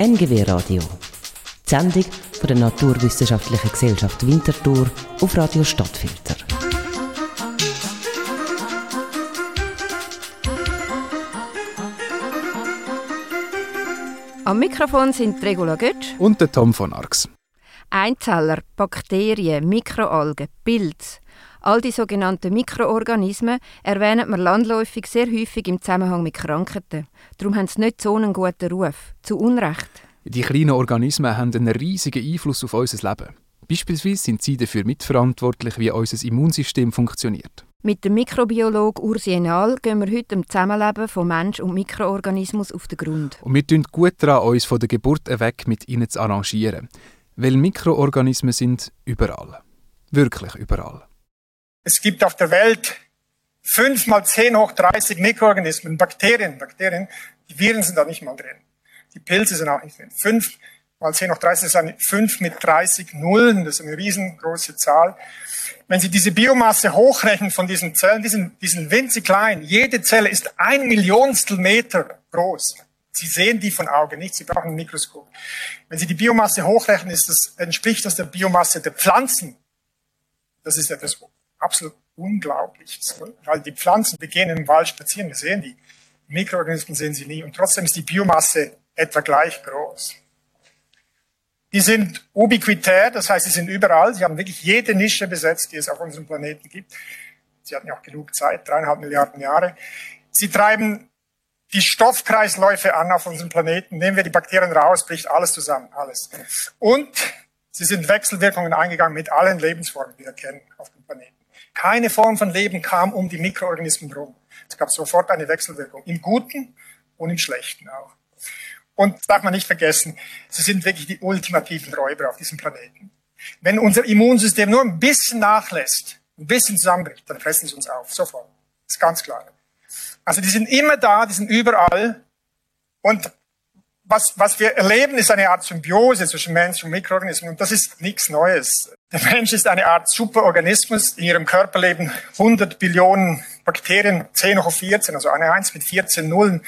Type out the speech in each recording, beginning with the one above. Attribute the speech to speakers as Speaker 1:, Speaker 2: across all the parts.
Speaker 1: NGW Radio. Die Sendung von der Naturwissenschaftlichen Gesellschaft Winterthur auf Radio Stadtfilter.
Speaker 2: Am Mikrofon sind Regula Götsch
Speaker 3: und der Tom von Arx.
Speaker 2: Einzeller, Bakterien, Mikroalgen, Pilze. All die sogenannten Mikroorganismen erwähnen wir landläufig sehr häufig im Zusammenhang mit Krankheiten. Darum haben sie nicht so einen guten Ruf. Zu Unrecht.
Speaker 3: Die kleinen Organismen haben einen riesigen Einfluss auf unser Leben. Beispielsweise sind sie dafür mitverantwortlich, wie unser Immunsystem funktioniert.
Speaker 2: Mit dem Mikrobiolog Ursi Enal gehen wir heute dem Zusammenleben von Mensch und Mikroorganismus auf den Grund.
Speaker 3: Und wir tun gut daran, uns von der Geburt weg mit ihnen zu arrangieren. Weil Mikroorganismen sind überall. Wirklich überall.
Speaker 4: Es gibt auf der Welt 5 mal 10 hoch 30 Mikroorganismen, Bakterien, Bakterien. Die Viren sind da nicht mal drin. Die Pilze sind auch nicht drin. 5 mal 10 hoch 30 sind 5 mit 30 Nullen. Das ist eine riesengroße Zahl. Wenn Sie diese Biomasse hochrechnen von diesen Zellen, die sind, die sind winzig klein. Jede Zelle ist ein Millionstel Meter groß. Sie sehen die von Augen nicht, Sie brauchen ein Mikroskop. Wenn Sie die Biomasse hochrechnen, ist das, entspricht das der Biomasse der Pflanzen. Das ist etwas absolut Unglaubliches. Weil die Pflanzen beginnen im Wald spazieren, wir sehen die. Mikroorganismen sehen sie nie. Und trotzdem ist die Biomasse etwa gleich groß. Die sind ubiquitär, das heißt, sie sind überall. Sie haben wirklich jede Nische besetzt, die es auf unserem Planeten gibt. Sie hatten ja auch genug Zeit, dreieinhalb Milliarden Jahre. Sie treiben die Stoffkreisläufe an auf unserem Planeten. Nehmen wir die Bakterien raus, bricht alles zusammen, alles. Und sie sind Wechselwirkungen eingegangen mit allen Lebensformen, die wir kennen auf dem Planeten. Keine Form von Leben kam um die Mikroorganismen herum. Es gab sofort eine Wechselwirkung, im Guten und im Schlechten auch. Und darf man nicht vergessen, sie sind wirklich die ultimativen Räuber auf diesem Planeten. Wenn unser Immunsystem nur ein bisschen nachlässt, ein bisschen zusammenbricht, dann fressen sie uns auf, sofort. Das ist ganz klar. Also die sind immer da, die sind überall. Und was, was wir erleben, ist eine Art Symbiose zwischen Mensch und Mikroorganismen. Und das ist nichts Neues. Der Mensch ist eine Art Superorganismus. In ihrem Körper leben 100 Billionen Bakterien, 10 hoch 14, also eine 1 mit 14 Nullen.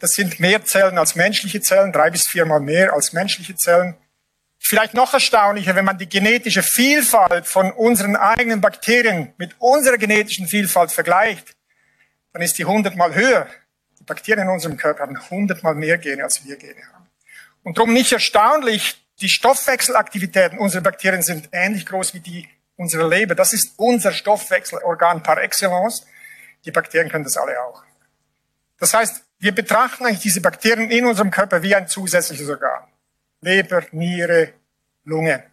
Speaker 4: Das sind mehr Zellen als menschliche Zellen, drei bis viermal mehr als menschliche Zellen. Vielleicht noch erstaunlicher, wenn man die genetische Vielfalt von unseren eigenen Bakterien mit unserer genetischen Vielfalt vergleicht, dann ist die 100 mal höher. Bakterien in unserem Körper haben 100 mal mehr Gene, als wir Gene haben. Und darum nicht erstaunlich, die Stoffwechselaktivitäten unserer Bakterien sind ähnlich groß wie die unserer Leber. Das ist unser Stoffwechselorgan par excellence. Die Bakterien können das alle auch. Das heißt, wir betrachten eigentlich diese Bakterien in unserem Körper wie ein zusätzliches Organ. Leber, Niere, Lunge.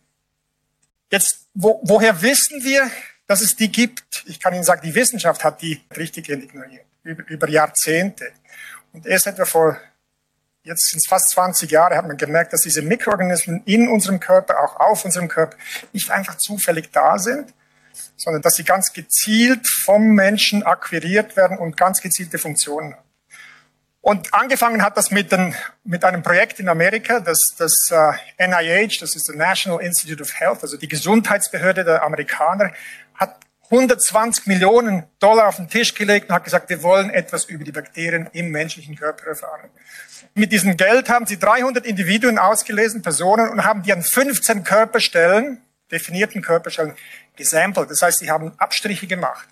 Speaker 4: Jetzt, wo, woher wissen wir, dass es die gibt? Ich kann Ihnen sagen, die Wissenschaft hat die richtig ignoriert. Über, Jahrzehnte. Und erst etwa vor, jetzt sind es fast 20 Jahre, hat man gemerkt, dass diese Mikroorganismen in unserem Körper, auch auf unserem Körper, nicht einfach zufällig da sind, sondern dass sie ganz gezielt vom Menschen akquiriert werden und ganz gezielte Funktionen haben. Und angefangen hat das mit, den, mit einem Projekt in Amerika, das, das uh, NIH, das ist das National Institute of Health, also die Gesundheitsbehörde der Amerikaner, hat 120 Millionen Dollar auf den Tisch gelegt und hat gesagt, wir wollen etwas über die Bakterien im menschlichen Körper erfahren. Mit diesem Geld haben sie 300 Individuen ausgelesen, Personen, und haben die an 15 Körperstellen, definierten Körperstellen, gesampelt. Das heißt, sie haben Abstriche gemacht.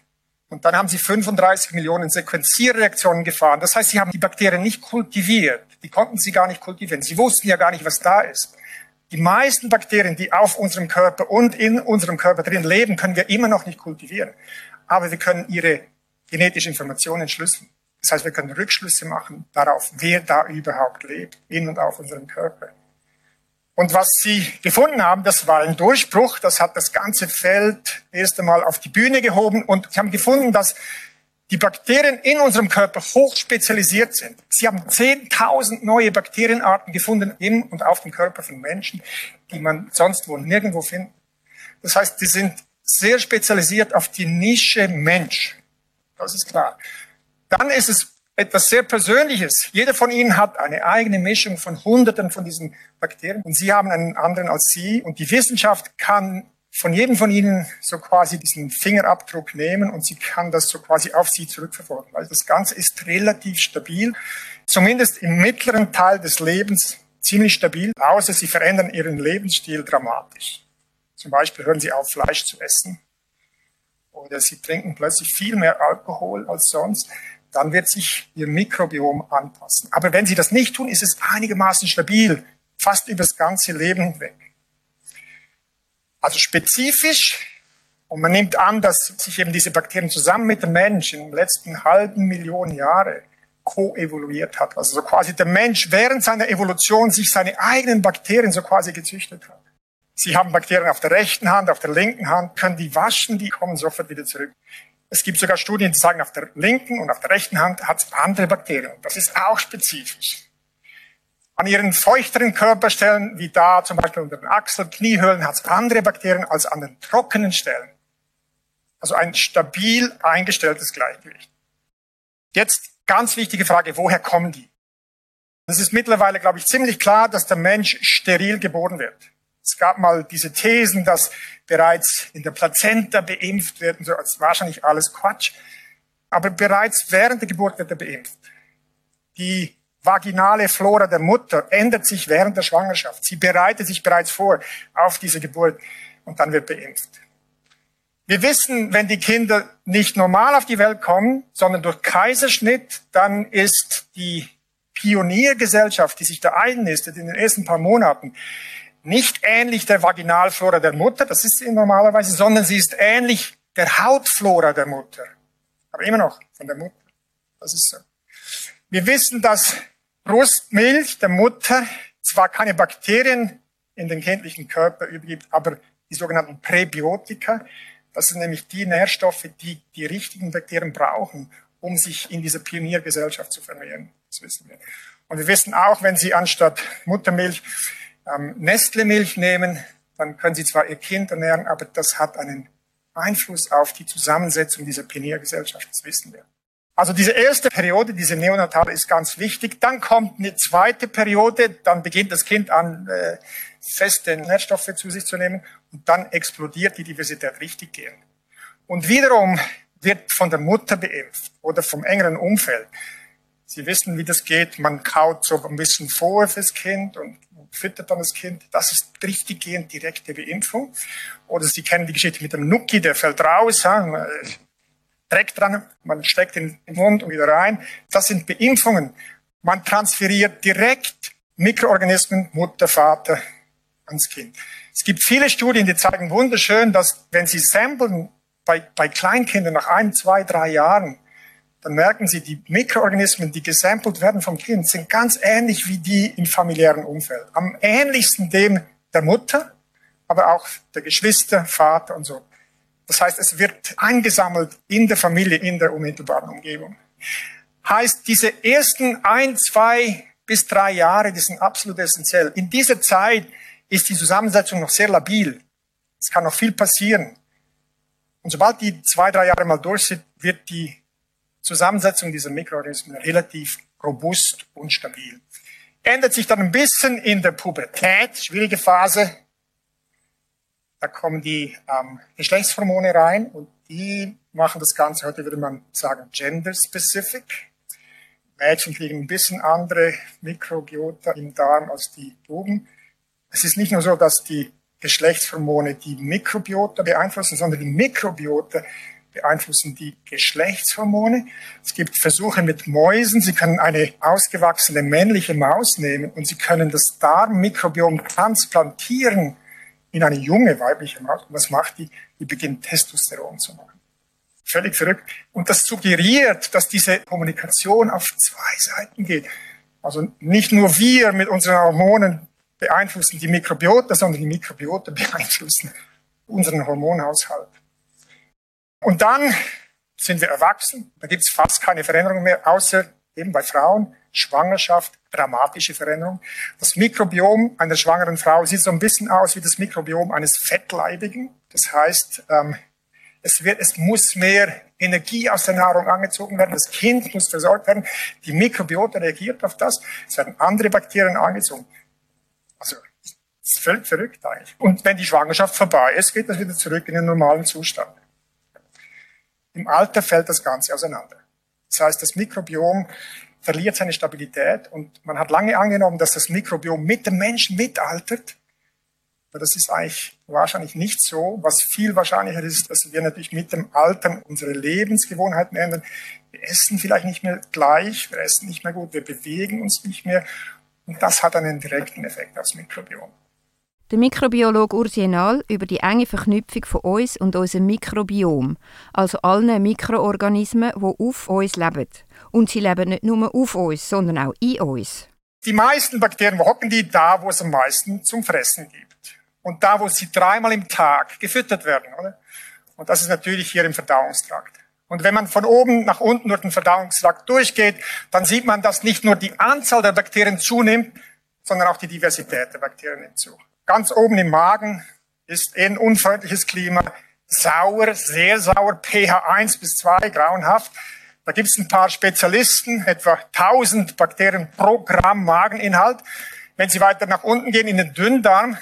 Speaker 4: Und dann haben sie 35 Millionen Sequenzierreaktionen gefahren. Das heißt, sie haben die Bakterien nicht kultiviert. Die konnten sie gar nicht kultivieren. Sie wussten ja gar nicht, was da ist. Die meisten Bakterien, die auf unserem Körper und in unserem Körper drin leben, können wir immer noch nicht kultivieren. Aber wir können ihre genetische Information entschlüsseln. Das heißt, wir können Rückschlüsse machen darauf, wer da überhaupt lebt, in und auf unserem Körper. Und was sie gefunden haben, das war ein Durchbruch. Das hat das ganze Feld erst einmal auf die Bühne gehoben. Und sie haben gefunden, dass die Bakterien in unserem Körper hochspezialisiert sind. Sie haben 10.000 neue Bakterienarten gefunden im und auf dem Körper von Menschen, die man sonst wo nirgendwo findet. Das heißt, die sind sehr spezialisiert auf die Nische Mensch. Das ist klar. Dann ist es etwas sehr Persönliches. Jeder von Ihnen hat eine eigene Mischung von Hunderten von diesen Bakterien und Sie haben einen anderen als Sie und die Wissenschaft kann von jedem von Ihnen so quasi diesen Fingerabdruck nehmen und sie kann das so quasi auf Sie zurückverfolgen. Also das Ganze ist relativ stabil, zumindest im mittleren Teil des Lebens ziemlich stabil, außer Sie verändern Ihren Lebensstil dramatisch. Zum Beispiel hören Sie auf, Fleisch zu essen oder Sie trinken plötzlich viel mehr Alkohol als sonst, dann wird sich Ihr Mikrobiom anpassen. Aber wenn Sie das nicht tun, ist es einigermaßen stabil, fast über das ganze Leben hinweg. Also spezifisch, und man nimmt an, dass sich eben diese Bakterien zusammen mit dem Mensch in den letzten halben Millionen Jahre koevoluiert hat. Also so quasi der Mensch während seiner Evolution sich seine eigenen Bakterien so quasi gezüchtet hat. Sie haben Bakterien auf der rechten Hand, auf der linken Hand, können die waschen, die kommen sofort wieder zurück. Es gibt sogar Studien, die sagen, auf der linken und auf der rechten Hand hat es andere Bakterien. Das ist auch spezifisch. An ihren feuchteren Körperstellen, wie da zum Beispiel unter den Achseln, Kniehöhlen, hat es andere Bakterien als an den trockenen Stellen. Also ein stabil eingestelltes Gleichgewicht. Jetzt ganz wichtige Frage, woher kommen die? Es ist mittlerweile, glaube ich, ziemlich klar, dass der Mensch steril geboren wird. Es gab mal diese Thesen, dass bereits in der Plazenta beimpft wird und so, ist wahrscheinlich alles Quatsch. Aber bereits während der Geburt wird er beimpft. Die vaginale Flora der Mutter ändert sich während der Schwangerschaft. Sie bereitet sich bereits vor auf diese Geburt und dann wird beimpft. Wir wissen, wenn die Kinder nicht normal auf die Welt kommen, sondern durch Kaiserschnitt, dann ist die Pioniergesellschaft, die sich da einnistet in den ersten paar Monaten, nicht ähnlich der Vaginalflora der Mutter, das ist sie normalerweise, sondern sie ist ähnlich der Hautflora der Mutter. Aber immer noch von der Mutter. Das ist so. Wir wissen, dass Brustmilch der Mutter zwar keine Bakterien in den kindlichen Körper übergibt, aber die sogenannten Präbiotika, das sind nämlich die Nährstoffe, die die richtigen Bakterien brauchen, um sich in dieser Pioniergesellschaft zu vermehren. Das wissen wir. Und wir wissen auch, wenn Sie anstatt Muttermilch ähm, Nestle-Milch nehmen, dann können Sie zwar Ihr Kind ernähren, aber das hat einen Einfluss auf die Zusammensetzung dieser Pioniergesellschaft. Das wissen wir. Also diese erste Periode, diese Neonatale ist ganz wichtig. Dann kommt eine zweite Periode, dann beginnt das Kind an, äh, feste Nährstoffe zu sich zu nehmen und dann explodiert die Diversität richtig gehen. Und wiederum wird von der Mutter beimpft oder vom engeren Umfeld. Sie wissen, wie das geht. Man kaut so ein bisschen vor fürs Kind und füttert dann das Kind. Das ist richtig gehend direkte Beimpfung. Oder Sie kennen die Geschichte mit dem Nuki, der fällt raus. Ja, Dreck dran, man steckt in den Mund und wieder rein. Das sind Beimpfungen. Man transferiert direkt Mikroorganismen, Mutter, Vater ans Kind. Es gibt viele Studien, die zeigen wunderschön, dass wenn Sie samplen bei, bei Kleinkindern nach ein, zwei, drei Jahren, dann merken Sie, die Mikroorganismen, die gesampelt werden vom Kind, sind ganz ähnlich wie die im familiären Umfeld. Am ähnlichsten dem der Mutter, aber auch der Geschwister, Vater und so. Das heißt, es wird eingesammelt in der Familie, in der unmittelbaren Umgebung. Heißt, diese ersten ein, zwei bis drei Jahre, die sind absolut essentiell. In dieser Zeit ist die Zusammensetzung noch sehr labil. Es kann noch viel passieren. Und sobald die zwei, drei Jahre mal durch sind, wird die Zusammensetzung dieser Mikroorganismen relativ robust und stabil. Ändert sich dann ein bisschen in der Pubertät, schwierige Phase, da kommen die ähm, Geschlechtshormone rein und die machen das Ganze, heute würde man sagen, gender-specific. Mädchen kriegen ein bisschen andere Mikrobiota im Darm als die Buben. Es ist nicht nur so, dass die Geschlechtshormone die Mikrobiota beeinflussen, sondern die Mikrobiota beeinflussen die Geschlechtshormone. Es gibt Versuche mit Mäusen. Sie können eine ausgewachsene männliche Maus nehmen und Sie können das Darmmikrobiom transplantieren in eine junge weibliche Maus. Und was macht die? Die beginnt Testosteron zu machen. Völlig verrückt. Und das suggeriert, dass diese Kommunikation auf zwei Seiten geht. Also nicht nur wir mit unseren Hormonen beeinflussen die Mikrobiota, sondern die Mikrobiota beeinflussen unseren Hormonhaushalt. Und dann sind wir erwachsen. Da gibt es fast keine Veränderung mehr, außer eben bei Frauen. Schwangerschaft, dramatische Veränderung. Das Mikrobiom einer schwangeren Frau sieht so ein bisschen aus wie das Mikrobiom eines Fettleibigen. Das heißt, ähm, es, wird, es muss mehr Energie aus der Nahrung angezogen werden. Das Kind muss versorgt werden. Die Mikrobiota reagiert auf das. Es werden andere Bakterien angezogen. Also ist völlig verrückt eigentlich. Und wenn die Schwangerschaft vorbei ist, geht das wieder zurück in den normalen Zustand. Im Alter fällt das Ganze auseinander. Das heißt, das Mikrobiom verliert seine Stabilität und man hat lange angenommen, dass das Mikrobiom mit dem Menschen mitaltert. Aber das ist eigentlich wahrscheinlich nicht so. Was viel wahrscheinlicher ist, dass wir natürlich mit dem Alter unsere Lebensgewohnheiten ändern. Wir essen vielleicht nicht mehr gleich, wir essen nicht mehr gut, wir bewegen uns nicht mehr. Und das hat einen direkten Effekt aufs Mikrobiom.
Speaker 2: Der Mikrobiologe Urs Jenal über die enge Verknüpfung von uns und unserem Mikrobiom, also allen Mikroorganismen, die auf uns leben. Und sie leben nicht nur auf uns, sondern auch in uns.
Speaker 4: Die meisten Bakterien, hocken die? Da, wo es am meisten zum Fressen gibt. Und da, wo sie dreimal im Tag gefüttert werden, oder? Und das ist natürlich hier im Verdauungstrakt. Und wenn man von oben nach unten durch den Verdauungstrakt durchgeht, dann sieht man, dass nicht nur die Anzahl der Bakterien zunimmt, sondern auch die Diversität der Bakterien nimmt zu. Ganz oben im Magen ist ein unfreundliches Klima, sauer, sehr sauer, pH 1 bis 2, grauenhaft. Da gibt es ein paar Spezialisten, etwa 1000 Bakterien pro Gramm Mageninhalt. Wenn Sie weiter nach unten gehen in den Dünndarm,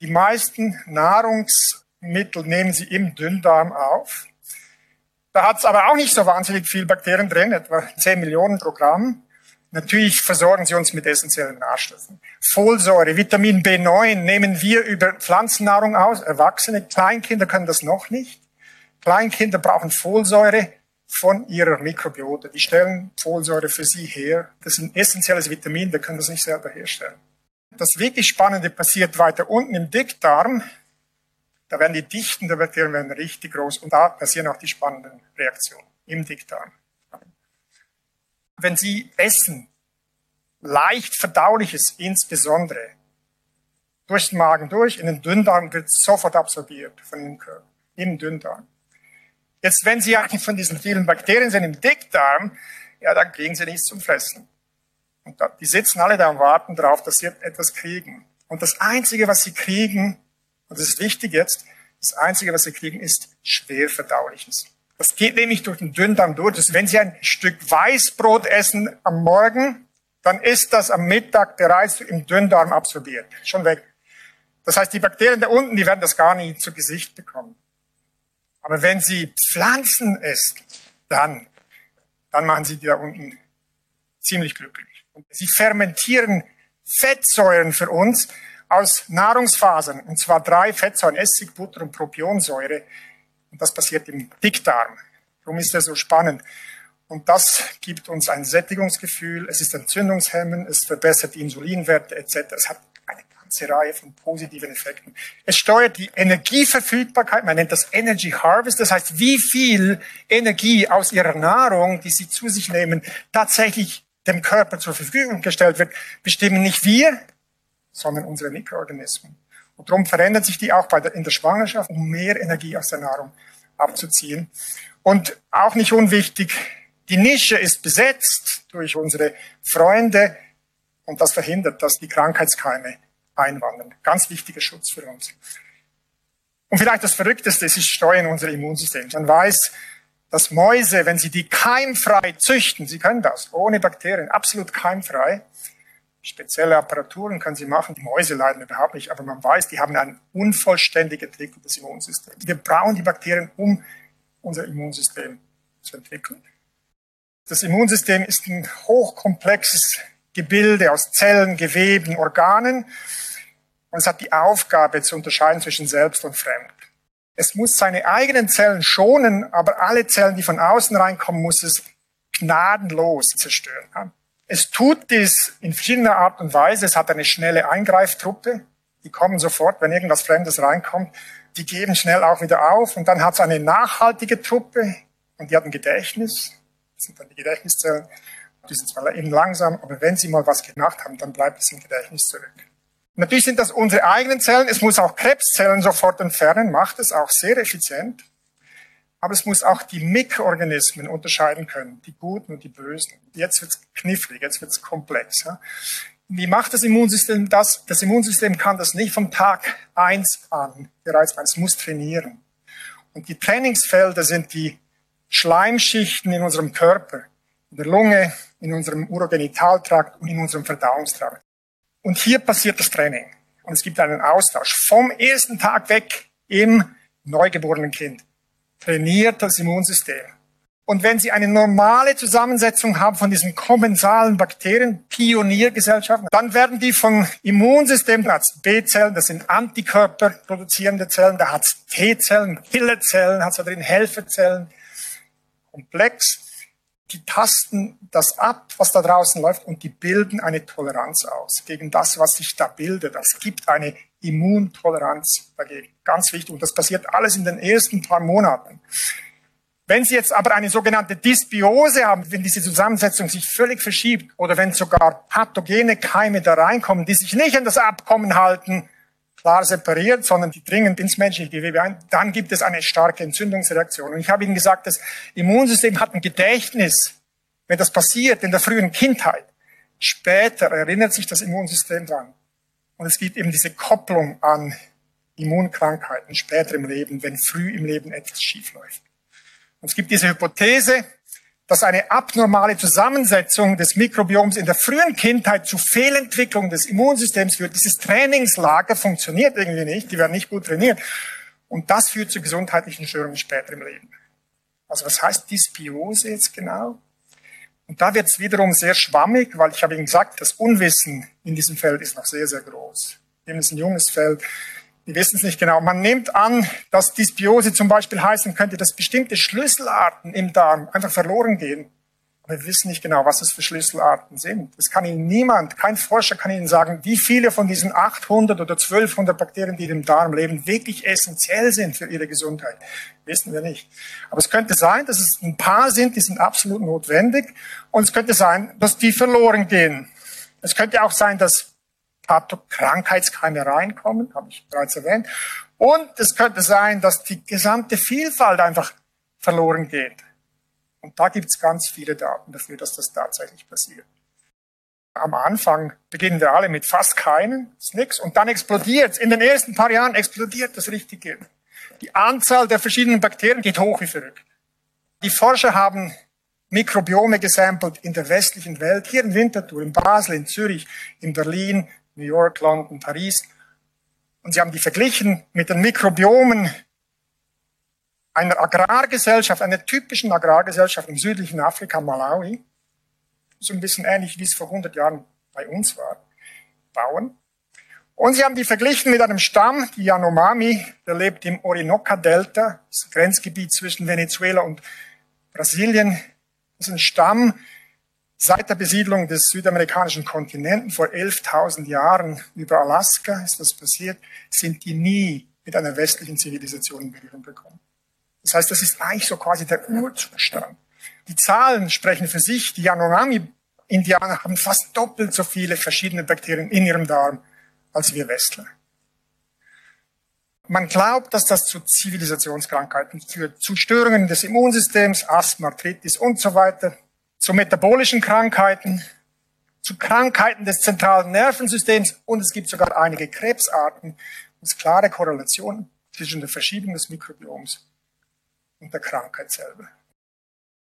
Speaker 4: die meisten Nahrungsmittel nehmen Sie im Dünndarm auf. Da hat es aber auch nicht so wahnsinnig viel Bakterien drin, etwa 10 Millionen pro Gramm. Natürlich versorgen sie uns mit essentiellen Nährstoffen. Folsäure, Vitamin B9 nehmen wir über Pflanzennahrung aus. Erwachsene, Kleinkinder können das noch nicht. Kleinkinder brauchen Folsäure von ihrer Mikrobiota. Die stellen Folsäure für sie her. Das ist ein essentielles Vitamin, wir können das nicht selber herstellen. Das wirklich Spannende passiert weiter unten im Dickdarm. Da werden die Dichten der Bakterien werden richtig groß und da passieren auch die spannenden Reaktionen im Dickdarm. Wenn Sie essen, leicht verdauliches insbesondere, durch den Magen durch, in den Dünndarm wird sofort absorbiert von dem Körper, im Dünndarm. Jetzt, wenn Sie eigentlich von diesen vielen Bakterien sind im Dickdarm, ja, dann kriegen Sie nichts zum Fressen. Und da, die sitzen alle da und warten darauf, dass sie etwas kriegen. Und das Einzige, was sie kriegen, und das ist wichtig jetzt, das Einzige, was sie kriegen, ist schwer verdauliches. Das geht nämlich durch den Dünndarm durch. Das, wenn Sie ein Stück Weißbrot essen am Morgen, dann ist das am Mittag bereits im Dünndarm absorbiert. Schon weg. Das heißt, die Bakterien da unten, die werden das gar nie zu Gesicht bekommen. Aber wenn Sie Pflanzen essen, dann, dann machen Sie die da unten ziemlich glücklich. Und sie fermentieren Fettsäuren für uns aus Nahrungsfasern, und zwar drei Fettsäuren, Essig, Butter und Propionsäure. Und das passiert im Dickdarm. Darum ist er so spannend. Und das gibt uns ein Sättigungsgefühl, es ist entzündungshemmend, es verbessert die Insulinwerte etc. Es hat eine ganze Reihe von positiven Effekten. Es steuert die Energieverfügbarkeit, man nennt das Energy Harvest, das heißt, wie viel Energie aus ihrer Nahrung, die sie zu sich nehmen, tatsächlich dem Körper zur Verfügung gestellt wird, bestimmen nicht wir, sondern unsere Mikroorganismen. Und darum verändern sich die auch bei der, in der Schwangerschaft, um mehr Energie aus der Nahrung abzuziehen. Und auch nicht unwichtig, die Nische ist besetzt durch unsere Freunde und das verhindert, dass die Krankheitskeime einwandern. Ganz wichtiger Schutz für uns. Und vielleicht das Verrückteste ist, sie steuern unser Immunsystem. Man weiß, dass Mäuse, wenn sie die keimfrei züchten, sie können das, ohne Bakterien, absolut keimfrei, Spezielle Apparaturen können sie machen. Die Mäuse leiden überhaupt nicht, aber man weiß, die haben ein unvollständig entwickeltes Immunsystem. Wir brauchen die Bakterien, um unser Immunsystem zu entwickeln. Das Immunsystem ist ein hochkomplexes Gebilde aus Zellen, Geweben, Organen. Und es hat die Aufgabe zu unterscheiden zwischen selbst und fremd. Es muss seine eigenen Zellen schonen, aber alle Zellen, die von außen reinkommen, muss es gnadenlos zerstören. Es tut dies in verschiedener Art und Weise. Es hat eine schnelle Eingreiftruppe. Die kommen sofort, wenn irgendwas Fremdes reinkommt. Die geben schnell auch wieder auf. Und dann hat es eine nachhaltige Truppe. Und die hat ein Gedächtnis. Das sind dann die Gedächtniszellen. Die sind zwar eben langsam, aber wenn sie mal was gemacht haben, dann bleibt es im Gedächtnis zurück. Natürlich sind das unsere eigenen Zellen. Es muss auch Krebszellen sofort entfernen, macht es auch sehr effizient. Aber es muss auch die Mikroorganismen unterscheiden können, die guten und die bösen. Jetzt wird's knifflig, jetzt wird's komplex. Ja? Wie macht das Immunsystem das? Das Immunsystem kann das nicht vom Tag eins an bereits, weil es muss trainieren. Und die Trainingsfelder sind die Schleimschichten in unserem Körper, in der Lunge, in unserem Urogenitaltrakt und in unserem Verdauungstrakt. Und hier passiert das Training. Und es gibt einen Austausch vom ersten Tag weg im neugeborenen Kind. Trainiert das Immunsystem. Und wenn Sie eine normale Zusammensetzung haben von diesen kommensalen Bakterien, Pioniergesellschaften, dann werden die vom Immunsystem, da hat B-Zellen, das sind Antikörper produzierende Zellen, da hat es T-Zellen, Killerzellen, hat es da drin Helferzellen, komplex. Die tasten das ab, was da draußen läuft, und die bilden eine Toleranz aus gegen das, was sich da bildet. Es gibt eine Immuntoleranz dagegen. Ganz wichtig. Und das passiert alles in den ersten paar Monaten. Wenn Sie jetzt aber eine sogenannte Dysbiose haben, wenn diese Zusammensetzung sich völlig verschiebt oder wenn sogar pathogene Keime da reinkommen, die sich nicht an das Abkommen halten, klar separiert, sondern die dringen ins menschliche Gewebe ein, dann gibt es eine starke Entzündungsreaktion. Und ich habe Ihnen gesagt, das Immunsystem hat ein Gedächtnis. Wenn das passiert in der frühen Kindheit, später erinnert sich das Immunsystem dran. Und es gibt eben diese Kopplung an Immunkrankheiten später im Leben, wenn früh im Leben etwas schiefläuft. Und es gibt diese Hypothese, dass eine abnormale Zusammensetzung des Mikrobioms in der frühen Kindheit zu Fehlentwicklung des Immunsystems führt. Dieses Trainingslager funktioniert irgendwie nicht, die werden nicht gut trainiert. Und das führt zu gesundheitlichen Störungen später im Leben. Also was heißt Dysbiose jetzt genau? Und da wird es wiederum sehr schwammig, weil ich habe Ihnen gesagt, das Unwissen in diesem Feld ist noch sehr, sehr groß. Eben ist ein junges Feld. Wir wissen es nicht genau. Man nimmt an, dass Dysbiose zum Beispiel heißen könnte, dass bestimmte Schlüsselarten im Darm einfach verloren gehen. Wir wissen nicht genau, was es für Schlüsselarten sind. Das kann Ihnen niemand, kein Forscher kann Ihnen sagen, wie viele von diesen 800 oder 1200 Bakterien, die im Darm leben, wirklich essentiell sind für Ihre Gesundheit. Wissen wir nicht. Aber es könnte sein, dass es ein paar sind, die sind absolut notwendig. Und es könnte sein, dass die verloren gehen. Es könnte auch sein, dass Krankheitskeime reinkommen, habe ich bereits erwähnt. Und es könnte sein, dass die gesamte Vielfalt einfach verloren geht. Und da gibt es ganz viele Daten dafür, dass das tatsächlich passiert. Am Anfang beginnen wir alle mit fast keinen, ist nix, und dann explodiert In den ersten paar Jahren explodiert das Richtige. Die Anzahl der verschiedenen Bakterien geht hoch wie verrückt. Die Forscher haben Mikrobiome gesampelt in der westlichen Welt, hier in Winterthur, in Basel, in Zürich, in Berlin, New York, London, Paris. Und sie haben die verglichen mit den Mikrobiomen einer Agrargesellschaft, einer typischen Agrargesellschaft im südlichen Afrika, Malawi. So ein bisschen ähnlich, wie es vor 100 Jahren bei uns war. Bauen. Und sie haben die verglichen mit einem Stamm, die Yanomami, der lebt im Orinoca-Delta, das Grenzgebiet zwischen Venezuela und Brasilien. Das ist ein Stamm, Seit der Besiedlung des südamerikanischen Kontinenten vor 11.000 Jahren über Alaska ist das passiert, sind die nie mit einer westlichen Zivilisation in Berührung gekommen. Das heißt, das ist eigentlich so quasi der Urzustand. Die Zahlen sprechen für sich. Die Yanomami-Indianer haben fast doppelt so viele verschiedene Bakterien in ihrem Darm als wir Westler. Man glaubt, dass das zu Zivilisationskrankheiten führt, zu Störungen des Immunsystems, Asthma, Arthritis und so weiter zu metabolischen Krankheiten, zu Krankheiten des zentralen Nervensystems und es gibt sogar einige Krebsarten, es klare Korrelationen zwischen der Verschiebung des Mikrobioms und der Krankheit selber.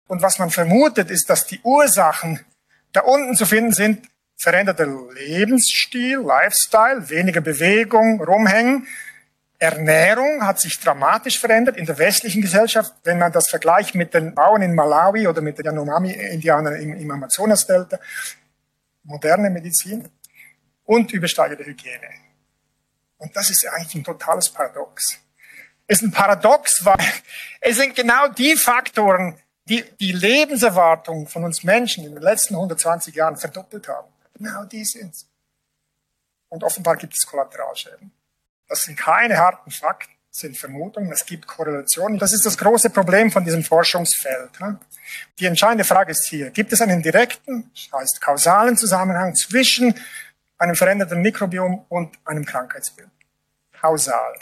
Speaker 4: Und was man vermutet, ist, dass die Ursachen da unten zu finden sind, veränderter Lebensstil, Lifestyle, weniger Bewegung, rumhängen, Ernährung hat sich dramatisch verändert in der westlichen Gesellschaft. Wenn man das vergleicht mit den Bauern in Malawi oder mit den Yanomami-Indianern im, im Amazonas-Delta, moderne Medizin und übersteigerte Hygiene. Und das ist eigentlich ein totales Paradox. Ist ein Paradox, weil es sind genau die Faktoren, die die Lebenserwartung von uns Menschen in den letzten 120 Jahren verdoppelt haben. Genau die sind's. Und offenbar gibt es Kollateralschäden. Das sind keine harten Fakten, das sind Vermutungen, es gibt Korrelationen. Das ist das große Problem von diesem Forschungsfeld. Ne? Die entscheidende Frage ist hier, gibt es einen direkten, das heißt kausalen Zusammenhang zwischen einem veränderten Mikrobiom und einem Krankheitsbild? Kausal.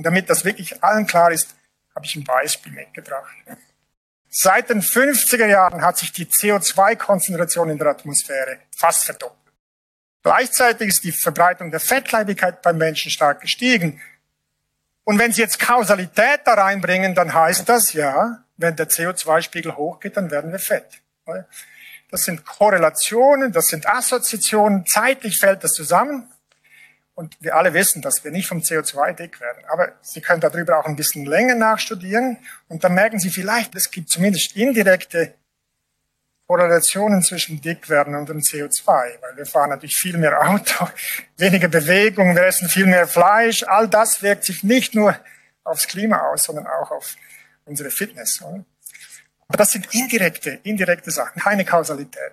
Speaker 4: Und damit das wirklich allen klar ist, habe ich ein Beispiel mitgebracht. Seit den 50er Jahren hat sich die CO2-Konzentration in der Atmosphäre fast verdoppelt. Gleichzeitig ist die Verbreitung der Fettleibigkeit beim Menschen stark gestiegen. Und wenn Sie jetzt Kausalität da reinbringen, dann heißt das ja, wenn der CO2-Spiegel hochgeht, dann werden wir fett. Das sind Korrelationen, das sind Assoziationen, zeitlich fällt das zusammen. Und wir alle wissen, dass wir nicht vom CO2 dick werden. Aber Sie können darüber auch ein bisschen länger nachstudieren. Und dann merken Sie vielleicht, es gibt zumindest indirekte Korrelationen zwischen Dickwerden und dem CO2, weil wir fahren natürlich viel mehr Auto, weniger Bewegung, wir essen viel mehr Fleisch. All das wirkt sich nicht nur aufs Klima aus, sondern auch auf unsere Fitness. Aber das sind indirekte, indirekte Sachen, keine Kausalität.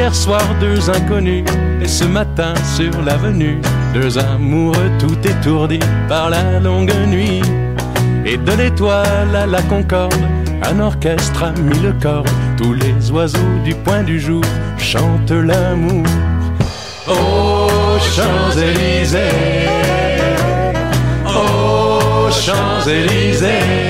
Speaker 5: Hier soir, deux inconnus, et ce matin sur l'avenue, deux amoureux tout étourdis par la longue nuit. Et de l'étoile à la concorde, un orchestre a mis le. Tous les oiseaux du point du jour chantent l'amour. Champs-Élysées, Champs-Élysées.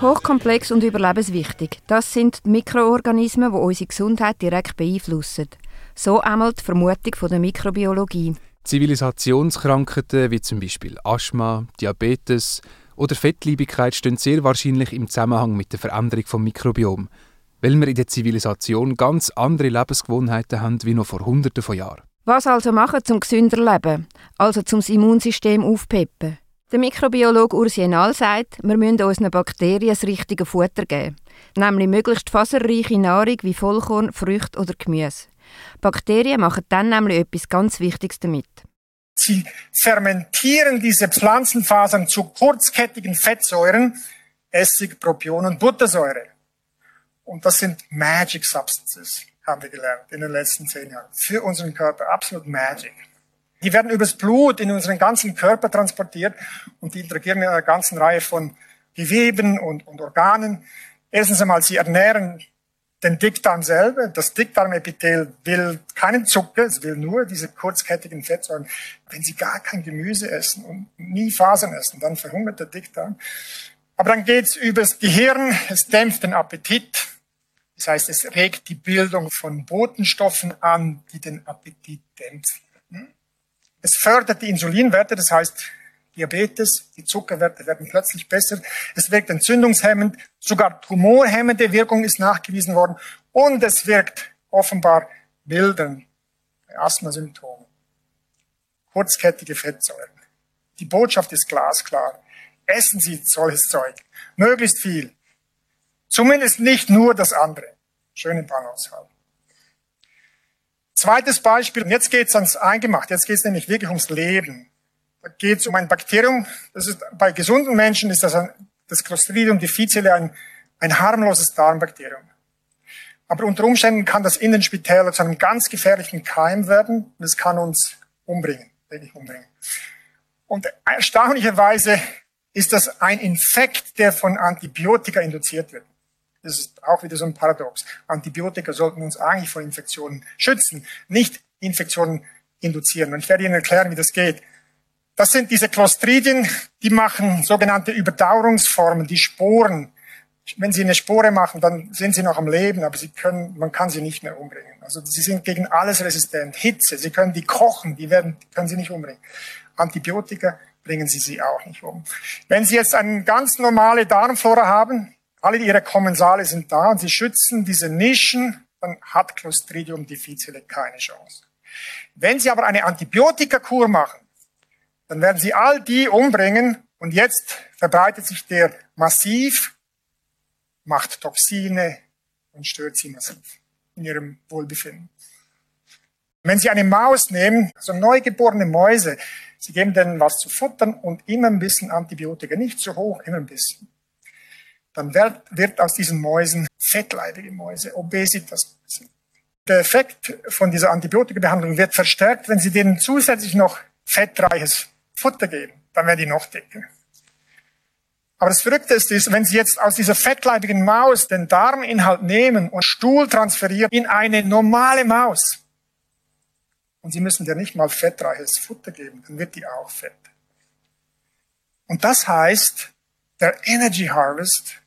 Speaker 2: Hochkomplex und überlebenswichtig. Das sind die Mikroorganismen, die unsere Gesundheit direkt beeinflussen. So einmal die Vermutung von der Mikrobiologie.
Speaker 3: Zivilisationskrankheiten wie zum Beispiel Asthma, Diabetes oder Fettleibigkeit stehen sehr wahrscheinlich im Zusammenhang mit der Veränderung vom Mikrobiom, weil wir in der Zivilisation ganz andere Lebensgewohnheiten haben wie noch vor Hunderten von Jahren.
Speaker 2: Was also machen zum gesünder leben? Also zum Immunsystem aufpeppen? Der Mikrobiologe Urs Jenal sagt, wir müssen unseren Bakterien das richtige Futter geben, nämlich möglichst faserreiche Nahrung wie Vollkorn, Früchte oder Gemüse. Bakterien machen dann nämlich etwas ganz Wichtiges damit.
Speaker 4: Sie fermentieren diese Pflanzenfasern zu kurzkettigen Fettsäuren, Essig, Propion und Buttersäure. Und das sind Magic Substances, haben wir gelernt in den letzten zehn Jahren. Für unseren Körper absolut Magic. Die werden übers Blut in unseren ganzen Körper transportiert und die interagieren mit einer ganzen Reihe von Geweben und, und Organen. Erstens einmal, sie ernähren den Dickdarm selber. Das Dickdarmepithel will keinen Zucker, es will nur diese kurzkettigen Fettsäuren. Wenn sie gar kein Gemüse essen und nie Fasern essen, dann verhungert der Dickdarm. Aber dann geht's übers Gehirn, es dämpft den Appetit. Das heißt, es regt die Bildung von Botenstoffen an, die den Appetit dämpfen. Es fördert die Insulinwerte, das heißt Diabetes, die Zuckerwerte werden plötzlich besser. Es wirkt entzündungshemmend, sogar tumorhemmende Wirkung ist nachgewiesen worden und es wirkt offenbar mildernd bei Asthmasymptomen. Kurzkettige Fettsäuren. Die Botschaft ist glasklar. Essen Sie solches Zeug. Möglichst viel. Zumindest nicht nur das andere. Schöne Balance haben. Zweites Beispiel, und jetzt geht's ans Eingemacht, jetzt geht's nämlich wirklich ums Leben. Da geht's um ein Bakterium, das ist, bei gesunden Menschen ist das ein, das Clostridium difficile ein ein harmloses Darmbakterium. Aber unter Umständen kann das in den Spitälern zu einem ganz gefährlichen Keim werden und es kann uns umbringen, wirklich umbringen. Und erstaunlicherweise ist das ein Infekt, der von Antibiotika induziert wird. Das ist auch wieder so ein Paradox. Antibiotika sollten uns eigentlich vor Infektionen schützen, nicht Infektionen induzieren. Und ich werde Ihnen erklären, wie das geht. Das sind diese Clostridien, die machen sogenannte Überdauerungsformen, die Sporen. Wenn sie eine Spore machen, dann sind sie noch am Leben, aber sie können, man kann sie nicht mehr umbringen. Also sie sind gegen alles resistent. Hitze, sie können die kochen, die werden, können sie nicht umbringen. Antibiotika bringen sie sie auch nicht um. Wenn Sie jetzt eine ganz normale Darmflora haben, alle ihre Kommensale sind da und sie schützen diese Nischen, dann hat Clostridium difficile keine Chance. Wenn Sie aber eine Antibiotikakur machen, dann werden Sie all die umbringen und jetzt verbreitet sich der massiv, macht Toxine und stört Sie massiv in Ihrem Wohlbefinden. Wenn Sie eine Maus nehmen, so neugeborene Mäuse, Sie geben denen was zu futtern und immer ein bisschen Antibiotika, nicht zu hoch, immer ein bisschen. Dann wird, wird aus diesen Mäusen fettleibige Mäuse, Obesitas. Der Effekt von dieser Antibiotikabehandlung wird verstärkt, wenn Sie denen zusätzlich noch fettreiches Futter geben. Dann werden die noch dicker. Aber das Verrückte ist, wenn Sie jetzt aus dieser fettleibigen Maus den Darminhalt nehmen und Stuhl transferieren in eine normale Maus, und Sie müssen der nicht mal fettreiches Futter geben, dann wird die auch fett. Und das heißt, der Energy Harvest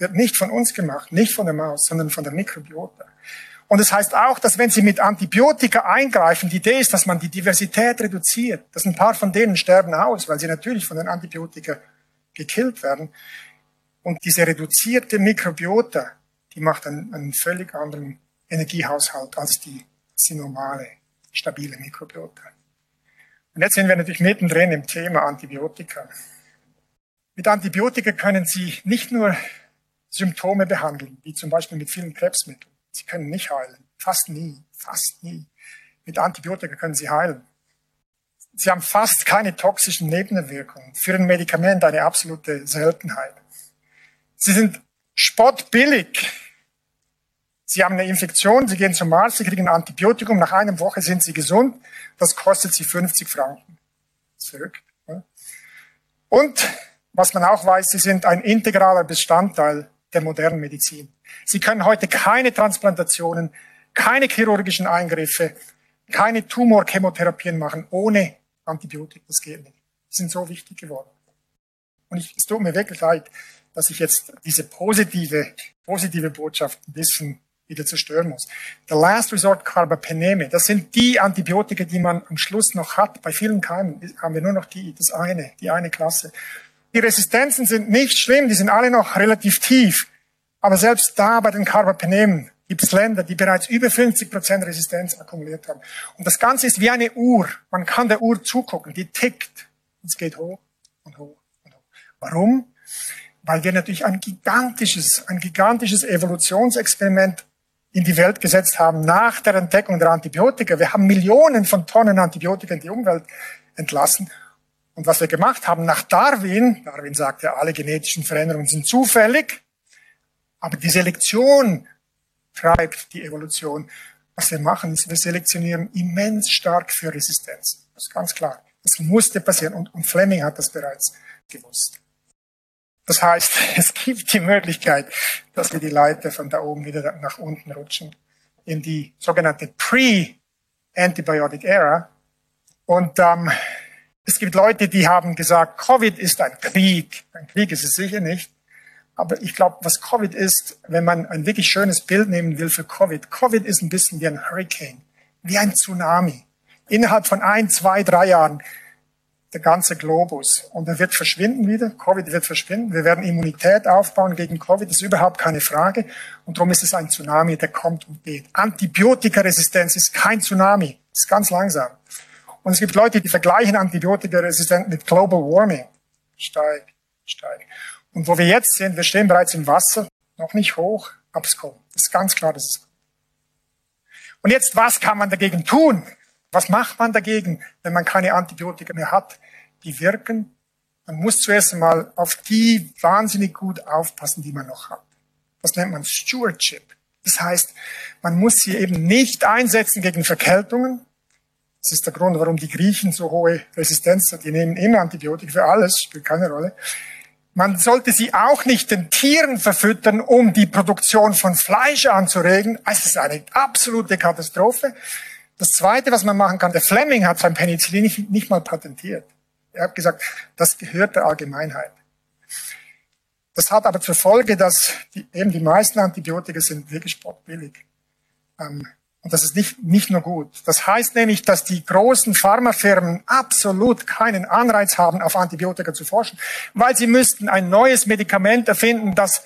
Speaker 4: wird nicht von uns gemacht, nicht von der Maus, sondern von der Mikrobiota. Und es das heißt auch, dass wenn Sie mit Antibiotika eingreifen, die Idee ist, dass man die Diversität reduziert. Dass ein paar von denen sterben aus, weil sie natürlich von den Antibiotika gekillt werden. Und diese reduzierte Mikrobiota, die macht einen, einen völlig anderen Energiehaushalt als die, die normale, stabile Mikrobiota. Und jetzt sind wir natürlich mittendrin im Thema Antibiotika. Mit Antibiotika können Sie nicht nur Symptome behandeln, wie zum Beispiel mit vielen Krebsmitteln. Sie können nicht heilen. Fast nie. Fast nie. Mit Antibiotika können sie heilen. Sie haben fast keine toxischen Nebenwirkungen. Für ein Medikament eine absolute Seltenheit. Sie sind spottbillig. Sie haben eine Infektion, Sie gehen zum Arzt, Sie kriegen ein Antibiotikum, nach einer Woche sind Sie gesund. Das kostet Sie 50 Franken. Ist verrückt. Und was man auch weiß, Sie sind ein integraler Bestandteil der modernen Medizin. Sie können heute keine Transplantationen, keine chirurgischen Eingriffe, keine Tumorchemotherapien machen ohne Antibiotika. Das geht nicht. Die sind so wichtig geworden. Und ich, es tut mir wirklich leid, dass ich jetzt diese positive, positive Botschaft ein bisschen wieder zerstören muss. The Last Resort Carbapeneme, das sind die Antibiotika, die man am Schluss noch hat. Bei vielen Keimen haben wir nur noch die, das eine, die eine Klasse. Die Resistenzen sind nicht schlimm, die sind alle noch relativ tief. Aber selbst da bei den Carbapenemen gibt es Länder, die bereits über 50 Prozent Resistenz akkumuliert haben. Und das Ganze ist wie eine Uhr. Man kann der Uhr zugucken, die tickt. Und es geht hoch und hoch und hoch. Warum? Weil wir natürlich ein gigantisches, ein gigantisches Evolutionsexperiment in die Welt gesetzt haben nach der Entdeckung der Antibiotika. Wir haben Millionen von Tonnen Antibiotika in die Umwelt entlassen. Und was wir gemacht haben nach Darwin, Darwin sagte, alle genetischen Veränderungen sind zufällig, aber die Selektion treibt die Evolution. Was wir machen, ist, wir selektionieren immens stark für Resistenz. Das ist ganz klar. Das musste passieren und, und Fleming hat das bereits gewusst. Das heißt, es gibt die Möglichkeit, dass wir die Leiter von da oben wieder nach unten rutschen in die sogenannte Pre-Antibiotic Era. Und ähm, es gibt Leute, die haben gesagt, Covid ist ein Krieg. Ein Krieg ist es sicher nicht. Aber ich glaube, was Covid ist, wenn man ein wirklich schönes Bild nehmen will für Covid, Covid ist ein bisschen wie ein Hurricane, wie ein Tsunami. Innerhalb von ein, zwei, drei Jahren der ganze Globus. Und er wird verschwinden wieder. Covid wird verschwinden. Wir werden Immunität aufbauen gegen Covid. Das ist überhaupt keine Frage. Und darum ist es ein Tsunami, der kommt und geht. Antibiotikaresistenz ist kein Tsunami. Das ist ganz langsam. Und es gibt Leute, die vergleichen Antibiotikaresistenz mit Global Warming. Steig, steig. Und wo wir jetzt sind, wir stehen bereits im Wasser, noch nicht hoch, aber es kommt. Das ist ganz klar, es kommt. Und jetzt, was kann man dagegen tun? Was macht man dagegen, wenn man keine Antibiotika mehr hat? Die wirken. Man muss zuerst einmal auf die wahnsinnig gut aufpassen, die man noch hat. Das nennt man Stewardship. Das heißt, man muss sie eben nicht einsetzen gegen Verkältungen. Das ist der Grund, warum die Griechen so hohe Resistenz haben. Die nehmen immer Antibiotika für alles, spielt keine Rolle. Man sollte sie auch nicht den Tieren verfüttern, um die Produktion von Fleisch anzuregen. Es ist eine absolute Katastrophe. Das Zweite, was man machen kann, der Fleming hat sein Penicillin nicht, nicht mal patentiert. Er hat gesagt, das gehört der Allgemeinheit. Das hat aber zur Folge, dass die, eben die meisten Antibiotika sind wirklich spottbillig. Ähm, und das ist nicht, nicht nur gut. Das heißt nämlich, dass die großen Pharmafirmen absolut keinen Anreiz haben, auf Antibiotika zu forschen, weil sie müssten ein neues Medikament erfinden, das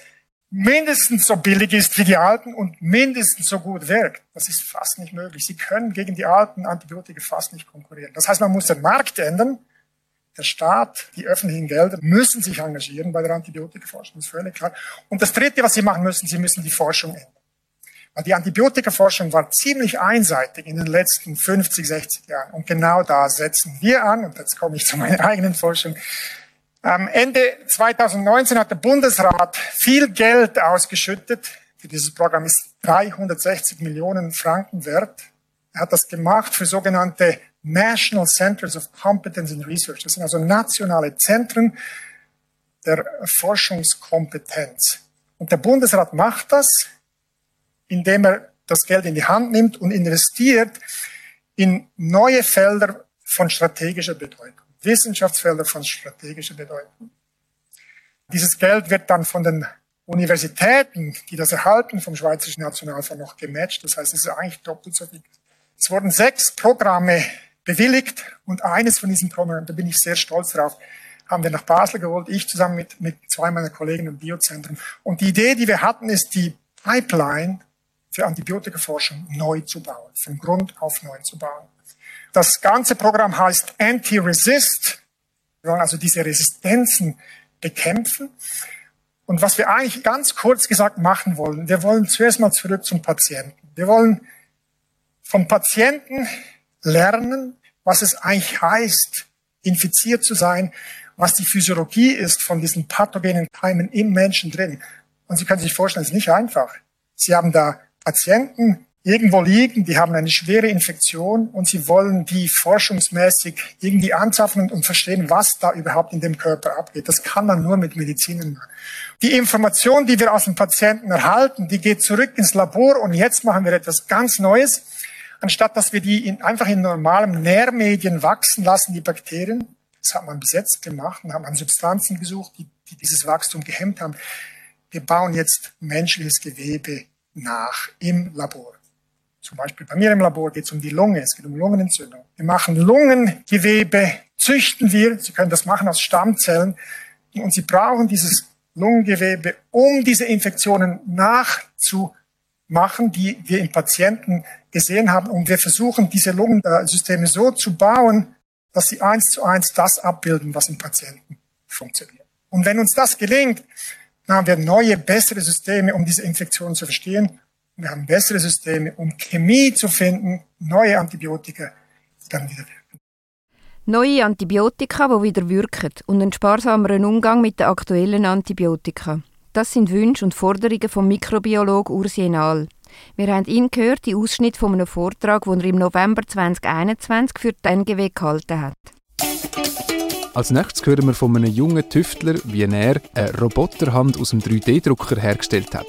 Speaker 4: mindestens so billig ist wie die alten und mindestens so gut wirkt. Das ist fast nicht möglich. Sie können gegen die alten Antibiotika fast nicht konkurrieren. Das heißt, man muss den Markt ändern. Der Staat, die öffentlichen Gelder müssen sich engagieren bei der Antibiotikaforschung, das ist völlig klar. Und das Dritte, was sie machen müssen, sie müssen die Forschung ändern. Die Antibiotikaforschung war ziemlich einseitig in den letzten 50, 60 Jahren. Und genau da setzen wir an. Und jetzt komme ich zu meiner eigenen Forschung. Am Ende 2019 hat der Bundesrat viel Geld ausgeschüttet. Für dieses Programm ist 360 Millionen Franken wert. Er hat das gemacht für sogenannte National Centers of Competence and Research. Das sind also nationale Zentren der Forschungskompetenz. Und der Bundesrat macht das, indem er das Geld in die Hand nimmt und investiert in neue Felder von strategischer Bedeutung. Wissenschaftsfelder von strategischer Bedeutung. Dieses Geld wird dann von den Universitäten, die das erhalten, vom Schweizerischen Nationalfonds noch gematcht. Das heißt, es ist eigentlich doppelt so viel. Es wurden sechs Programme bewilligt und eines von diesen Programmen, da bin ich sehr stolz drauf, haben wir nach Basel geholt, ich zusammen mit, mit zwei meiner Kollegen im Biozentrum. Und die Idee, die wir hatten, ist die Pipeline für Antibiotikaforschung neu zu bauen, von Grund auf neu zu bauen. Das ganze Programm heißt Anti-Resist. Wir wollen also diese Resistenzen bekämpfen. Und was wir eigentlich ganz kurz gesagt machen wollen, wir wollen zuerst mal zurück zum Patienten. Wir wollen vom Patienten lernen, was es eigentlich heißt, infiziert zu sein, was die Physiologie ist von diesen pathogenen Keimen im Menschen drin. Und Sie können sich vorstellen, es ist nicht einfach. Sie haben da Patienten, irgendwo liegen, die haben eine schwere Infektion und sie wollen die forschungsmäßig irgendwie anzapfen und verstehen, was da überhaupt in dem Körper abgeht. Das kann man nur mit Medizinen machen. Die Information, die wir aus dem Patienten erhalten, die geht zurück ins Labor und jetzt machen wir etwas ganz Neues. Anstatt dass wir die in, einfach in normalen Nährmedien wachsen lassen, die Bakterien, das hat man bis jetzt gemacht und haben an Substanzen gesucht, die, die dieses Wachstum gehemmt haben. Wir bauen jetzt menschliches Gewebe nach im Labor. Zum Beispiel bei mir im Labor geht es um die Lunge, es geht um Lungenentzündung. Wir machen Lungengewebe, züchten wir, Sie können das machen aus Stammzellen und Sie brauchen dieses Lungengewebe, um diese Infektionen nachzumachen, die wir im Patienten gesehen haben. Und wir versuchen, diese Lungensysteme so zu bauen, dass sie eins zu eins das abbilden, was im Patienten funktioniert. Und wenn uns das gelingt, dann haben wir neue, bessere Systeme, um diese Infektionen zu verstehen wir haben bessere Systeme, um Chemie zu finden, neue Antibiotika, die dann wieder wirken.
Speaker 2: Neue Antibiotika, die wieder wirken und einen sparsameren Umgang mit den aktuellen Antibiotika. Das sind Wünsche und Forderungen vom Mikrobiologen Urs Nahl. Wir haben ihn gehört, die Ausschnitt von einem Vortrag, den er im November 2021 für die NGW gehalten hat.
Speaker 3: Als nächstes hören wir von einem jungen Tüftler, wie er eine Roboterhand aus dem 3D-Drucker hergestellt hat.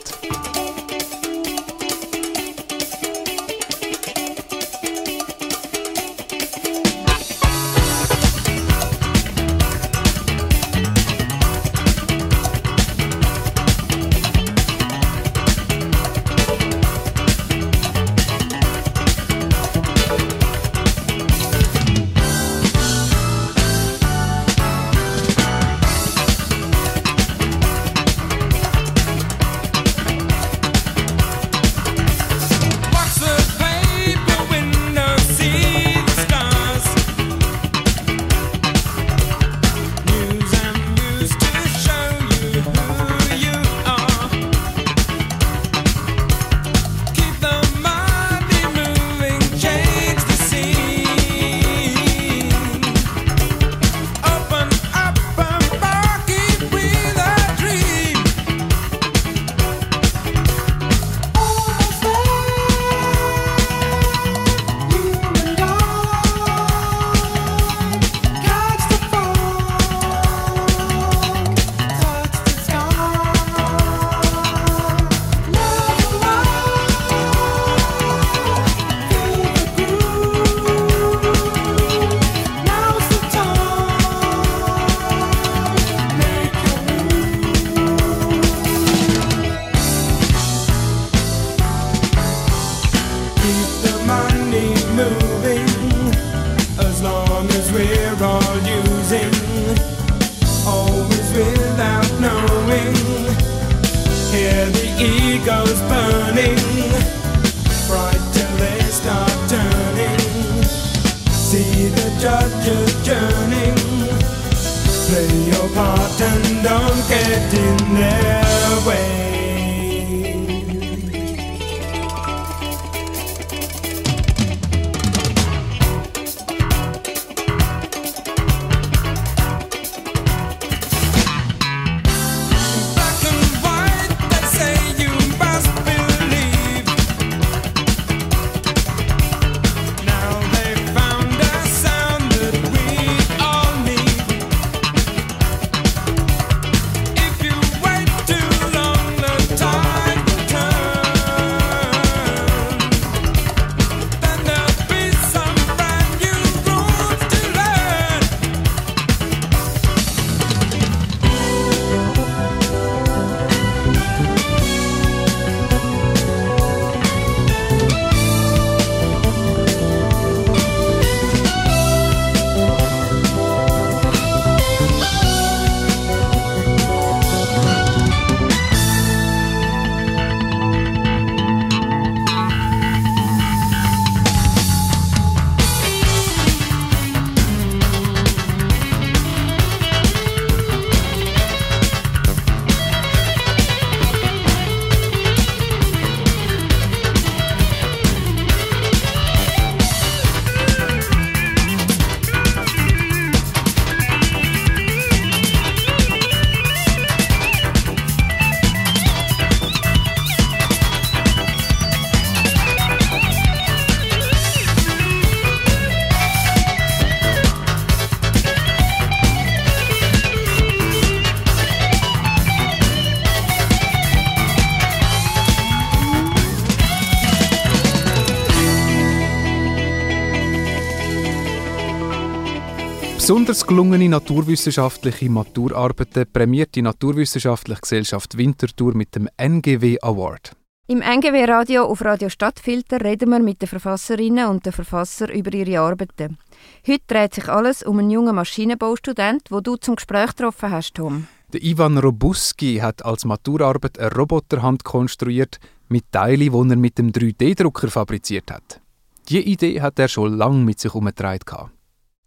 Speaker 3: Besonders gelungene naturwissenschaftliche Maturarbeiten prämiert die Naturwissenschaftliche Gesellschaft Winterthur mit dem NGW Award.
Speaker 2: Im NGW Radio auf Radio Stadtfilter reden wir mit den Verfasserinnen und den Verfassern über ihre Arbeiten. Heute dreht sich alles um einen jungen Maschinenbaustudent, wo du zum Gespräch getroffen hast, Tom.
Speaker 3: Der Ivan Robuski hat als Maturarbeit eine Roboterhand konstruiert mit Teilen, die er mit dem 3D-Drucker fabriziert hat. Die Idee hat er schon lange mit sich herumgetragen.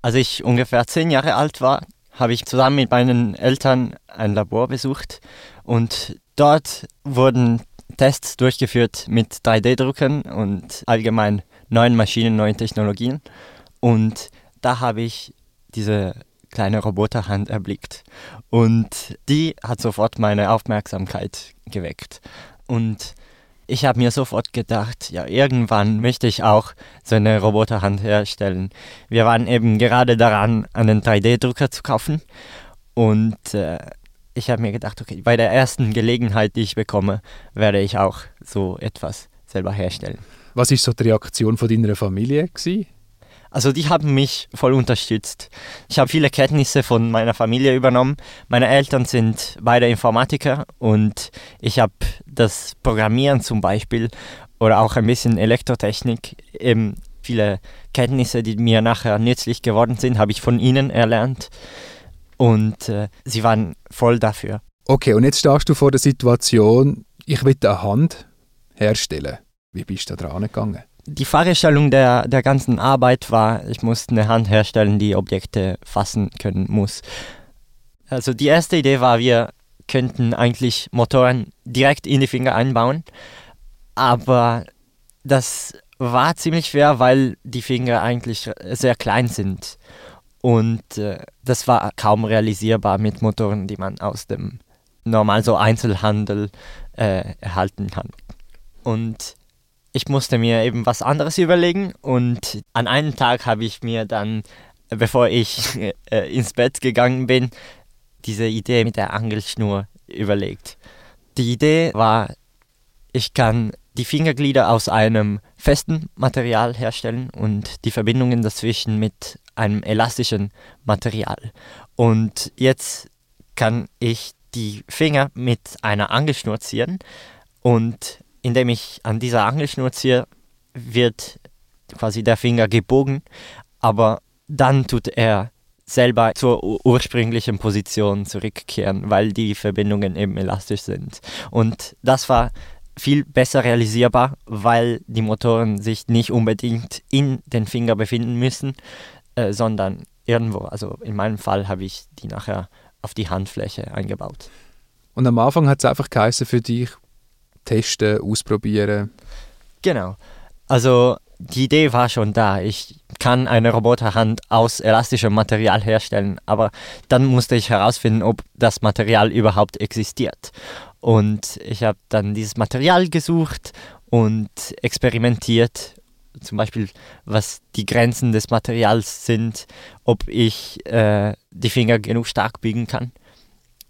Speaker 6: Als ich ungefähr zehn Jahre alt war, habe ich zusammen mit meinen Eltern ein Labor besucht und dort wurden Tests durchgeführt mit 3D-Druckern und allgemein neuen Maschinen, neuen Technologien. Und da habe ich diese kleine Roboterhand erblickt. Und die hat sofort meine Aufmerksamkeit geweckt. Und ich habe mir sofort gedacht, ja, irgendwann möchte ich auch so eine Roboterhand herstellen. Wir waren eben gerade daran, einen 3D-Drucker zu kaufen. Und äh, ich habe mir gedacht, okay, bei der ersten Gelegenheit, die ich bekomme, werde ich auch so etwas selber herstellen.
Speaker 3: Was ist so die Reaktion von deiner Familie gewesen?
Speaker 6: Also die haben mich voll unterstützt. Ich habe viele Kenntnisse von meiner Familie übernommen. Meine Eltern sind beide Informatiker und ich habe das Programmieren zum Beispiel oder auch ein bisschen Elektrotechnik, eben viele Kenntnisse, die mir nachher nützlich geworden sind, habe ich von ihnen erlernt und äh, sie waren voll dafür.
Speaker 3: Okay, und jetzt stehst du vor der Situation, ich will eine Hand herstellen. Wie bist du da dran gegangen?
Speaker 6: Die Fragestellung der, der ganzen Arbeit war, ich musste eine Hand herstellen, die Objekte fassen können muss. Also die erste Idee war, wir könnten eigentlich Motoren direkt in die Finger einbauen, aber das war ziemlich schwer, weil die Finger eigentlich sehr klein sind und äh, das war kaum realisierbar mit Motoren, die man aus dem normal so Einzelhandel äh, erhalten kann. Und ich musste mir eben was anderes überlegen und an einem Tag habe ich mir dann, bevor ich äh, ins Bett gegangen bin, diese Idee mit der Angelschnur überlegt. Die Idee war, ich kann die Fingerglieder aus einem festen Material herstellen und die Verbindungen dazwischen mit einem elastischen Material. Und jetzt kann ich die Finger mit einer Angelschnur ziehen und indem ich an dieser Angelschnur ziehe, wird quasi der Finger gebogen, aber dann tut er selber zur ur- ursprünglichen Position zurückkehren, weil die Verbindungen eben elastisch sind. Und das war viel besser realisierbar, weil die Motoren sich nicht unbedingt in den Finger befinden müssen, äh, sondern irgendwo. Also in meinem Fall habe ich die nachher auf die Handfläche eingebaut.
Speaker 3: Und am Anfang hat es einfach geheißen für dich, testen, ausprobieren.
Speaker 6: Genau. Also die Idee war schon da. Ich kann eine Roboterhand aus elastischem Material herstellen, aber dann musste ich herausfinden, ob das Material überhaupt existiert. Und ich habe dann dieses Material gesucht und experimentiert, zum Beispiel was die Grenzen des Materials sind, ob ich äh, die Finger genug stark biegen kann.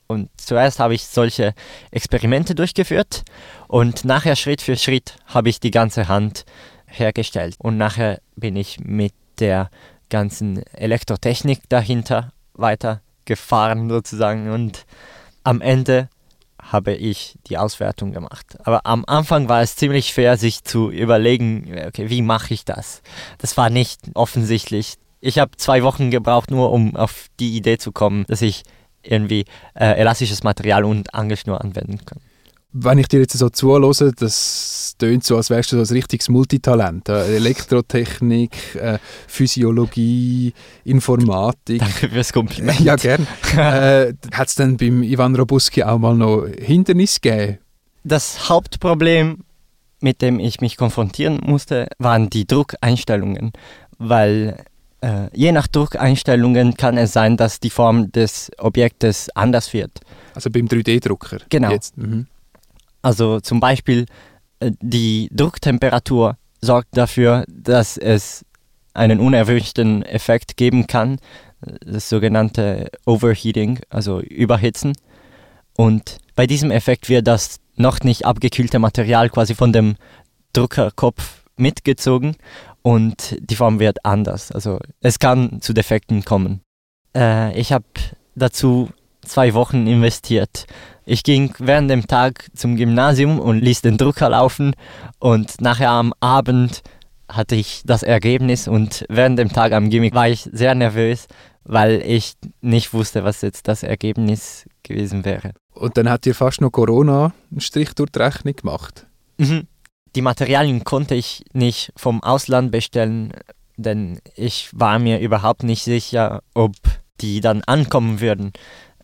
Speaker 6: Und zuerst habe ich solche Experimente durchgeführt und nachher Schritt für Schritt habe ich die ganze Hand hergestellt. Und nachher bin ich mit der ganzen Elektrotechnik dahinter weitergefahren sozusagen und am Ende habe ich die Auswertung gemacht. Aber am Anfang war es ziemlich schwer, sich zu überlegen, okay, wie mache ich das? Das war nicht offensichtlich. Ich habe zwei Wochen gebraucht, nur um auf die Idee zu kommen, dass ich irgendwie äh, elastisches Material und Angelschnur anwenden kann.
Speaker 3: Wenn ich dir jetzt so zuhöre, das tönt so, als wärst du so ein richtiges Multitalent. Äh, Elektrotechnik, äh, Physiologie, Informatik.
Speaker 6: Danke fürs Kompliment.
Speaker 3: Ja, gern. äh, Hat es denn beim Ivan Robuski auch mal noch Hindernisse gegeben?
Speaker 6: Das Hauptproblem, mit dem ich mich konfrontieren musste, waren die Druckeinstellungen, weil äh, je nach Druckeinstellungen kann es sein, dass die Form des Objektes anders wird.
Speaker 3: Also beim 3D-Drucker?
Speaker 6: Genau.
Speaker 3: Mhm.
Speaker 6: Also zum Beispiel äh, die Drucktemperatur sorgt dafür, dass es einen unerwünschten Effekt geben kann, das sogenannte Overheating, also Überhitzen. Und bei diesem Effekt wird das noch nicht abgekühlte Material quasi von dem Druckerkopf mitgezogen und die Form wird anders. Also es kann zu Defekten kommen. Äh, ich habe dazu zwei Wochen investiert. Ich ging während dem Tag zum Gymnasium und ließ den Drucker laufen und nachher am Abend hatte ich das Ergebnis und während dem Tag am Gimmick war ich sehr nervös, weil ich nicht wusste, was jetzt das Ergebnis gewesen wäre.
Speaker 3: Und dann hat dir fast noch Corona einen Strich durch die Rechnung gemacht.
Speaker 6: Mhm. Die Materialien konnte ich nicht vom Ausland bestellen, denn ich war mir überhaupt nicht sicher, ob die dann ankommen würden.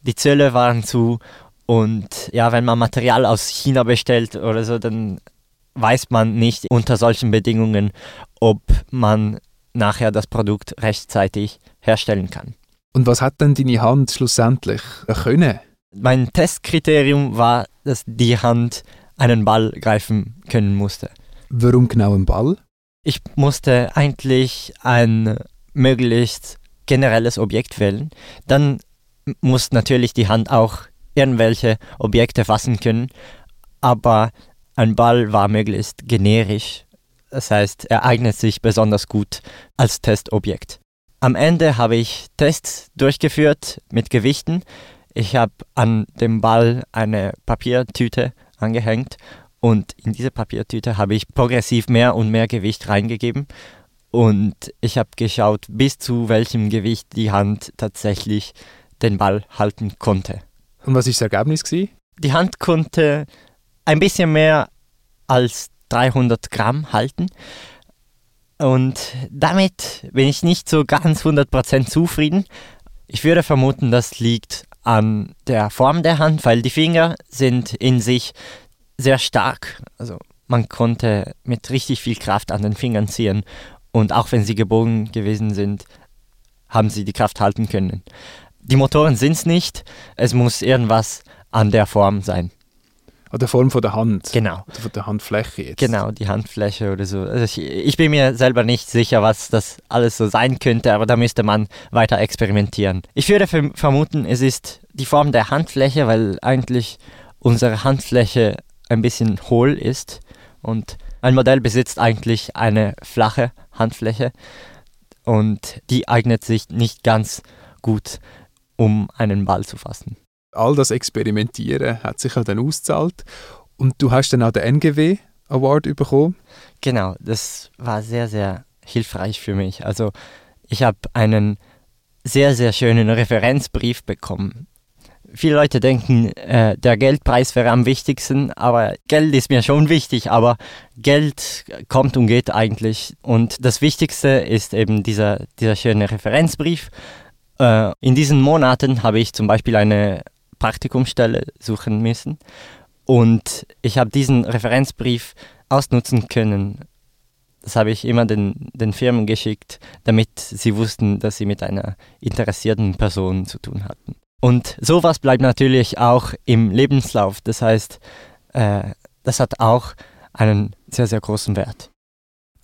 Speaker 6: Die Zölle waren zu und ja, wenn man Material aus China bestellt oder so, dann weiß man nicht unter solchen Bedingungen, ob man nachher das Produkt rechtzeitig herstellen kann.
Speaker 3: Und was hat denn deine Hand schlussendlich können?
Speaker 6: Mein Testkriterium war, dass die Hand einen Ball greifen können musste.
Speaker 3: Warum genau ein Ball?
Speaker 6: Ich musste eigentlich ein möglichst generelles Objekt wählen. Dann muss natürlich die Hand auch irgendwelche Objekte fassen können, aber ein Ball war möglichst generisch. Das heißt, er eignet sich besonders gut als Testobjekt. Am Ende habe ich Tests durchgeführt mit Gewichten. Ich habe an dem Ball eine Papiertüte angehängt und in diese Papiertüte habe ich progressiv mehr und mehr Gewicht reingegeben und ich habe geschaut, bis zu welchem Gewicht die Hand tatsächlich den Ball halten konnte.
Speaker 3: Und was ist das Ergebnis? Gewesen?
Speaker 6: Die Hand konnte ein bisschen mehr als 300 Gramm halten und damit bin ich nicht so ganz 100% zufrieden. Ich würde vermuten, das liegt an der Form der Hand, weil die Finger sind in sich sehr stark. Also man konnte mit richtig viel Kraft an den Fingern ziehen und auch wenn sie gebogen gewesen sind, haben sie die Kraft halten können. Die Motoren sind es nicht, es muss irgendwas an der Form sein.
Speaker 3: An der Form von der Hand?
Speaker 6: Genau.
Speaker 3: Oder von der Handfläche jetzt?
Speaker 6: Genau, die Handfläche oder so. Also ich, ich bin mir selber nicht sicher, was das alles so sein könnte, aber da müsste man weiter experimentieren. Ich würde verm- vermuten, es ist die Form der Handfläche, weil eigentlich unsere Handfläche ein bisschen hohl ist und ein Modell besitzt eigentlich eine flache Handfläche und die eignet sich nicht ganz gut, um einen Ball zu fassen.
Speaker 3: All das Experimentieren hat sich dann ausgezahlt. Und du hast dann auch den NGW Award bekommen.
Speaker 6: Genau, das war sehr, sehr hilfreich für mich. Also ich habe einen sehr, sehr schönen Referenzbrief bekommen. viele Leute denken, äh, der Geldpreis wäre am wichtigsten, aber Geld ist mir schon wichtig, aber Geld kommt und geht eigentlich. Und das Wichtigste ist eben dieser, dieser schöne Referenzbrief. Äh, in diesen Monaten habe ich zum Beispiel eine Praktikumsstelle suchen müssen und ich habe diesen Referenzbrief ausnutzen können. Das habe ich immer den, den Firmen geschickt, damit sie wussten, dass sie mit einer interessierten Person zu tun hatten. Und sowas bleibt natürlich auch im Lebenslauf. Das heißt, äh, das hat auch einen sehr, sehr großen Wert.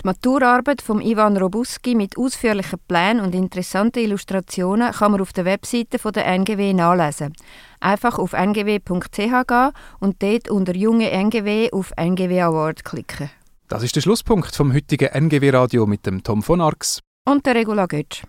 Speaker 2: Die Maturarbeit von Ivan Robuski mit ausführlichen Plänen und interessanten Illustrationen kann man auf der Webseite von der NGW nachlesen. Einfach auf ngw.ch gehen und dort unter Junge NGW auf NGW Award klicken.
Speaker 3: Das ist der Schlusspunkt vom heutigen NGW Radio mit dem Tom von Arx.
Speaker 2: Und der Regula Götsch.